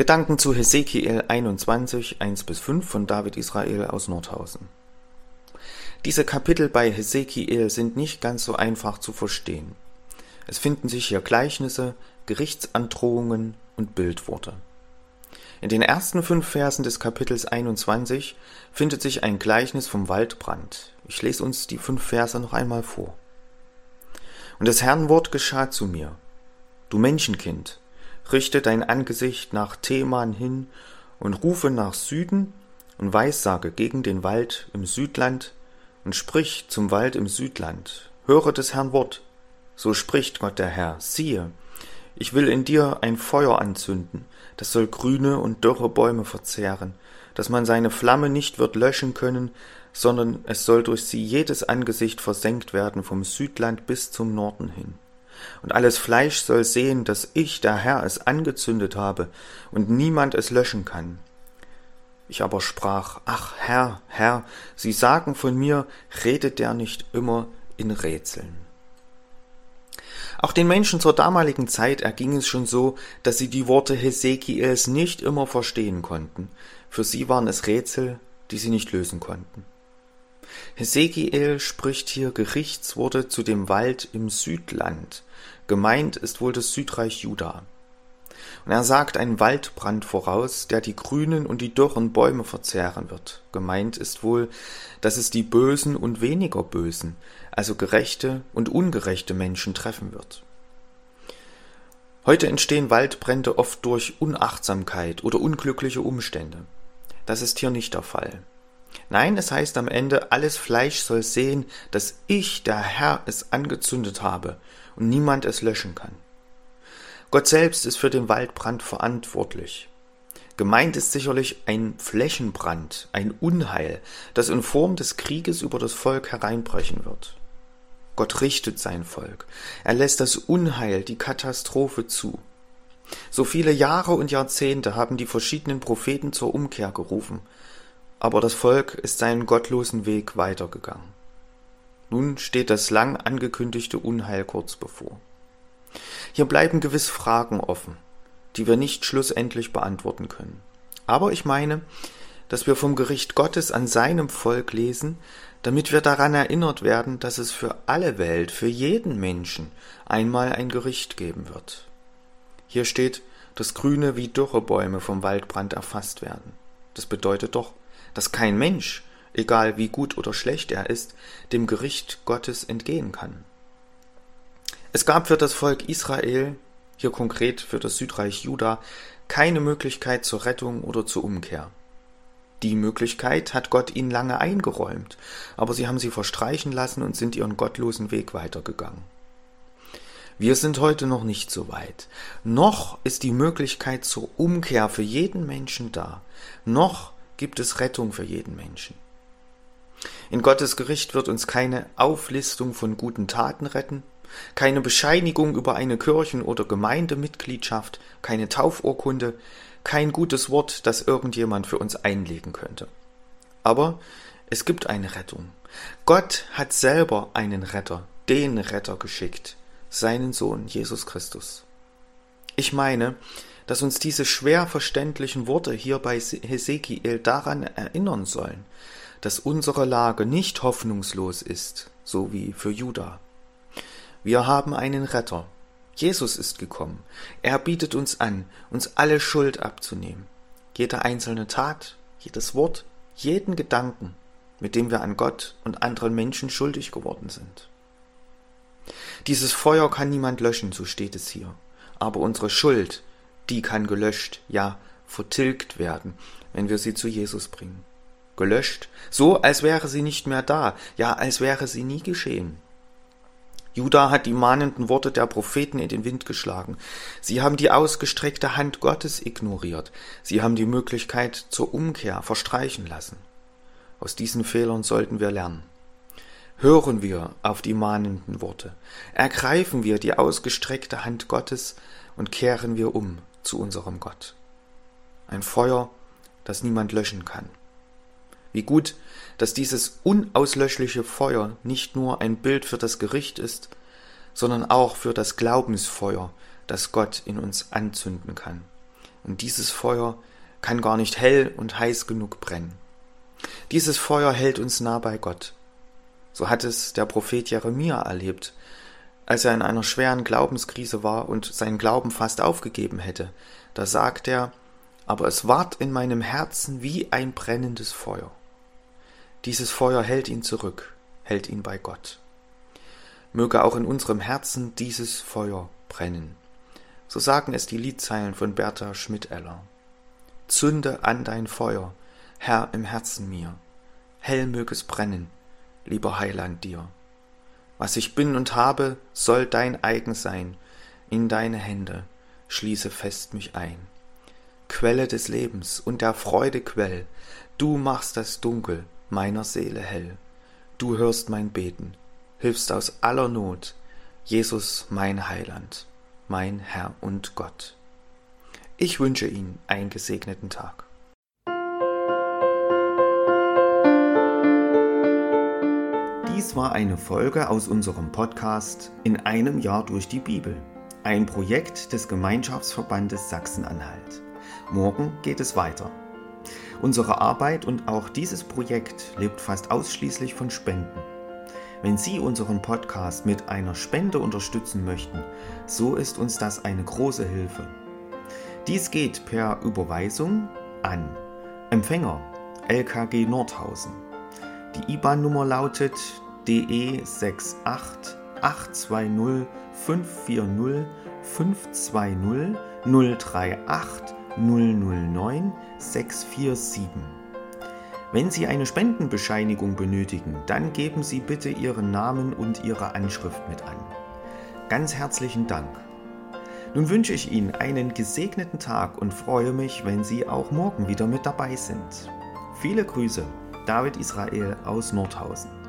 Gedanken zu Hesekiel 21, 1 bis 5 von David Israel aus Nordhausen. Diese Kapitel bei Hesekiel sind nicht ganz so einfach zu verstehen. Es finden sich hier Gleichnisse, Gerichtsandrohungen und Bildworte. In den ersten fünf Versen des Kapitels 21 findet sich ein Gleichnis vom Waldbrand. Ich lese uns die fünf Verse noch einmal vor. Und das Herrn Wort geschah zu mir. Du Menschenkind, richte dein Angesicht nach Theman hin und rufe nach Süden und weissage gegen den Wald im Südland und sprich zum Wald im Südland. Höre des Herrn Wort. So spricht Gott der Herr. Siehe, ich will in dir ein Feuer anzünden, das soll grüne und dürre Bäume verzehren, dass man seine Flamme nicht wird löschen können, sondern es soll durch sie jedes Angesicht versenkt werden vom Südland bis zum Norden hin und alles Fleisch soll sehen, dass ich, der Herr, es angezündet habe und niemand es löschen kann. Ich aber sprach, ach Herr, Herr, Sie sagen von mir, redet der nicht immer in Rätseln. Auch den Menschen zur damaligen Zeit erging es schon so, dass sie die Worte Hesekiels nicht immer verstehen konnten. Für sie waren es Rätsel, die sie nicht lösen konnten. Hesekiel spricht hier Gerichtsworte zu dem Wald im Südland. Gemeint ist wohl das Südreich Juda. Und er sagt einen Waldbrand voraus, der die grünen und die dürren Bäume verzehren wird. Gemeint ist wohl, dass es die bösen und weniger bösen, also gerechte und ungerechte Menschen treffen wird. Heute entstehen Waldbrände oft durch Unachtsamkeit oder unglückliche Umstände. Das ist hier nicht der Fall. Nein, es heißt am Ende, alles Fleisch soll sehen, dass ich, der Herr, es angezündet habe und niemand es löschen kann. Gott selbst ist für den Waldbrand verantwortlich. Gemeint ist sicherlich ein Flächenbrand, ein Unheil, das in Form des Krieges über das Volk hereinbrechen wird. Gott richtet sein Volk. Er lässt das Unheil, die Katastrophe zu. So viele Jahre und Jahrzehnte haben die verschiedenen Propheten zur Umkehr gerufen, aber das Volk ist seinen gottlosen Weg weitergegangen. Nun steht das lang angekündigte Unheil kurz bevor. Hier bleiben gewiss Fragen offen, die wir nicht schlussendlich beantworten können. Aber ich meine, dass wir vom Gericht Gottes an seinem Volk lesen, damit wir daran erinnert werden, dass es für alle Welt, für jeden Menschen einmal ein Gericht geben wird. Hier steht, dass grüne wie dürre Bäume vom Waldbrand erfasst werden. Das bedeutet doch, dass kein Mensch, egal wie gut oder schlecht er ist, dem Gericht Gottes entgehen kann. Es gab für das Volk Israel, hier konkret für das Südreich Juda, keine Möglichkeit zur Rettung oder zur Umkehr. Die Möglichkeit hat Gott ihnen lange eingeräumt, aber sie haben sie verstreichen lassen und sind ihren gottlosen Weg weitergegangen. Wir sind heute noch nicht so weit. Noch ist die Möglichkeit zur Umkehr für jeden Menschen da. Noch gibt es Rettung für jeden Menschen. In Gottes Gericht wird uns keine Auflistung von guten Taten retten, keine Bescheinigung über eine Kirchen- oder Gemeindemitgliedschaft, keine Taufurkunde, kein gutes Wort, das irgendjemand für uns einlegen könnte. Aber es gibt eine Rettung. Gott hat selber einen Retter, den Retter geschickt, seinen Sohn Jesus Christus. Ich meine, dass uns diese schwer verständlichen Worte hier bei Hesekiel daran erinnern sollen, dass unsere Lage nicht hoffnungslos ist, so wie für Juda. Wir haben einen Retter. Jesus ist gekommen. Er bietet uns an, uns alle Schuld abzunehmen. Jede einzelne Tat, jedes Wort, jeden Gedanken, mit dem wir an Gott und anderen Menschen schuldig geworden sind. Dieses Feuer kann niemand löschen, so steht es hier. Aber unsere Schuld, die kann gelöscht, ja vertilgt werden, wenn wir sie zu Jesus bringen. Gelöscht, so als wäre sie nicht mehr da, ja als wäre sie nie geschehen. Judah hat die mahnenden Worte der Propheten in den Wind geschlagen. Sie haben die ausgestreckte Hand Gottes ignoriert. Sie haben die Möglichkeit zur Umkehr verstreichen lassen. Aus diesen Fehlern sollten wir lernen. Hören wir auf die mahnenden Worte, ergreifen wir die ausgestreckte Hand Gottes und kehren wir um zu unserem Gott. Ein Feuer, das niemand löschen kann. Wie gut, dass dieses unauslöschliche Feuer nicht nur ein Bild für das Gericht ist, sondern auch für das Glaubensfeuer, das Gott in uns anzünden kann. Und dieses Feuer kann gar nicht hell und heiß genug brennen. Dieses Feuer hält uns nah bei Gott. So hat es der Prophet Jeremia erlebt, als er in einer schweren Glaubenskrise war und seinen Glauben fast aufgegeben hätte. Da sagt er, aber es ward in meinem Herzen wie ein brennendes Feuer. Dieses Feuer hält ihn zurück, hält ihn bei Gott. Möge auch in unserem Herzen dieses Feuer brennen. So sagen es die Liedzeilen von Bertha Schmidt-Eller. Zünde an dein Feuer, Herr im Herzen mir. Hell mög es brennen, lieber Heiland dir. Was ich bin und habe, soll dein eigen sein. In deine Hände schließe fest mich ein. Quelle des Lebens und der Freude Quell, du machst das Dunkel meiner Seele hell. Du hörst mein Beten, hilfst aus aller Not, Jesus mein Heiland mein Herr und Gott. Ich wünsche Ihnen einen gesegneten Tag. Dies war eine Folge aus unserem Podcast In einem Jahr durch die Bibel, ein Projekt des Gemeinschaftsverbandes Sachsen-Anhalt. Morgen geht es weiter. Unsere Arbeit und auch dieses Projekt lebt fast ausschließlich von Spenden. Wenn Sie unseren Podcast mit einer Spende unterstützen möchten, so ist uns das eine große Hilfe. Dies geht per Überweisung an Empfänger LKG Nordhausen. Die IBAN-Nummer lautet DE 68 820 540 520 038 009 647. Wenn Sie eine Spendenbescheinigung benötigen, dann geben Sie bitte Ihren Namen und Ihre Anschrift mit an. Ganz herzlichen Dank. Nun wünsche ich Ihnen einen gesegneten Tag und freue mich, wenn Sie auch morgen wieder mit dabei sind. Viele Grüße, David Israel aus Nordhausen.